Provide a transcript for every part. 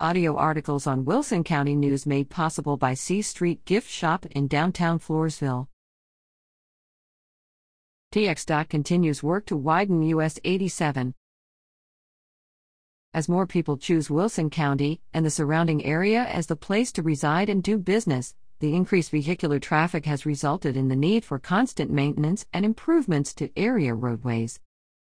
Audio articles on Wilson County News made possible by C Street Gift Shop in downtown Floresville. TxDOT continues work to widen US 87. As more people choose Wilson County and the surrounding area as the place to reside and do business, the increased vehicular traffic has resulted in the need for constant maintenance and improvements to area roadways.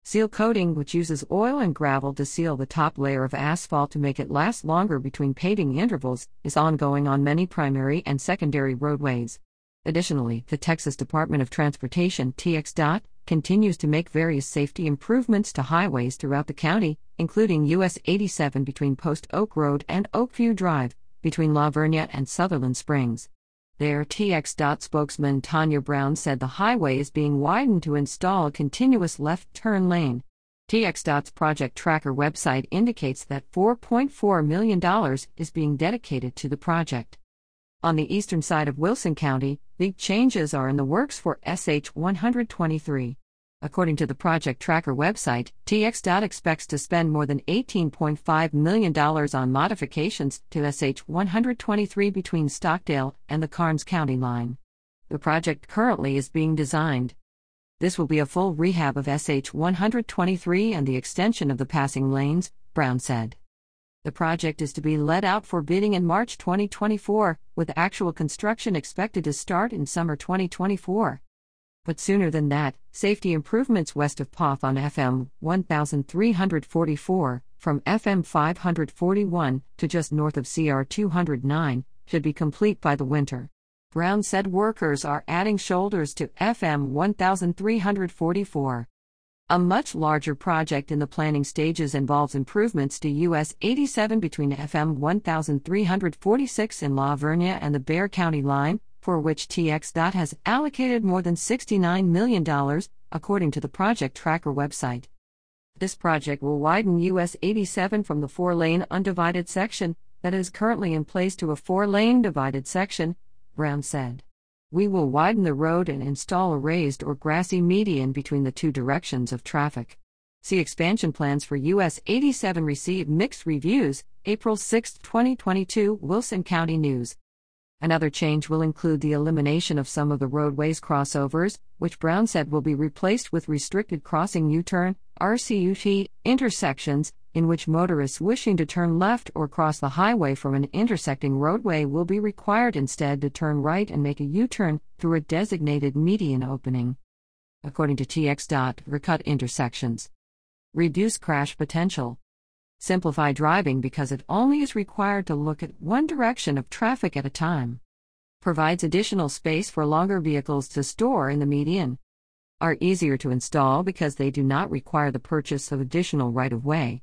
Seal coating, which uses oil and gravel to seal the top layer of asphalt to make it last longer between paving intervals, is ongoing on many primary and secondary roadways. Additionally, the Texas Department of Transportation TxDOT continues to make various safety improvements to highways throughout the county, including US 87 between Post Oak Road and Oakview Drive, between La Vernia and Sutherland Springs. There, TxDOT spokesman Tanya Brown said the highway is being widened to install a continuous left turn lane. TxDOT's Project Tracker website indicates that $4.4 million is being dedicated to the project. On the eastern side of Wilson County, big changes are in the works for SH 123. According to the Project Tracker website, TxDOT expects to spend more than $18.5 million on modifications to SH 123 between Stockdale and the Karnes County line. The project currently is being designed. This will be a full rehab of SH 123 and the extension of the passing lanes, Brown said. The project is to be let out for bidding in March 2024, with actual construction expected to start in summer 2024 but sooner than that, safety improvements west of Poth on FM 1344, from FM 541 to just north of CR 209, should be complete by the winter. Brown said workers are adding shoulders to FM 1344. A much larger project in the planning stages involves improvements to US 87 between FM 1346 in La Vernia and the Bexar County line, for which TxDOT has allocated more than $69 million, according to the Project Tracker website. This project will widen US 87 from the four lane undivided section that is currently in place to a four lane divided section, Brown said. We will widen the road and install a raised or grassy median between the two directions of traffic. See expansion plans for US 87 received mixed reviews, April 6, 2022, Wilson County News. Another change will include the elimination of some of the roadway's crossovers, which Brown said will be replaced with restricted crossing U turn RCUT intersections, in which motorists wishing to turn left or cross the highway from an intersecting roadway will be required instead to turn right and make a U turn through a designated median opening. According to TxDOT, RCUT intersections. Reduce crash potential. Simplify driving because it only is required to look at one direction of traffic at a time. Provides additional space for longer vehicles to store in the median. Are easier to install because they do not require the purchase of additional right of way.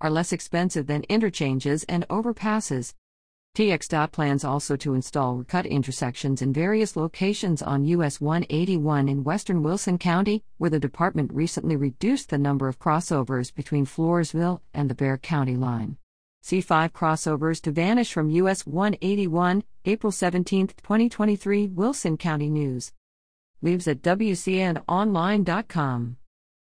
Are less expensive than interchanges and overpasses. TxDOT plans also to install cut intersections in various locations on US 181 in western Wilson County, where the department recently reduced the number of crossovers between Floresville and the Bexar County line. C5 crossovers to vanish from US 181, April 17, 2023, Wilson County News. Leaves at WCNOnline.com.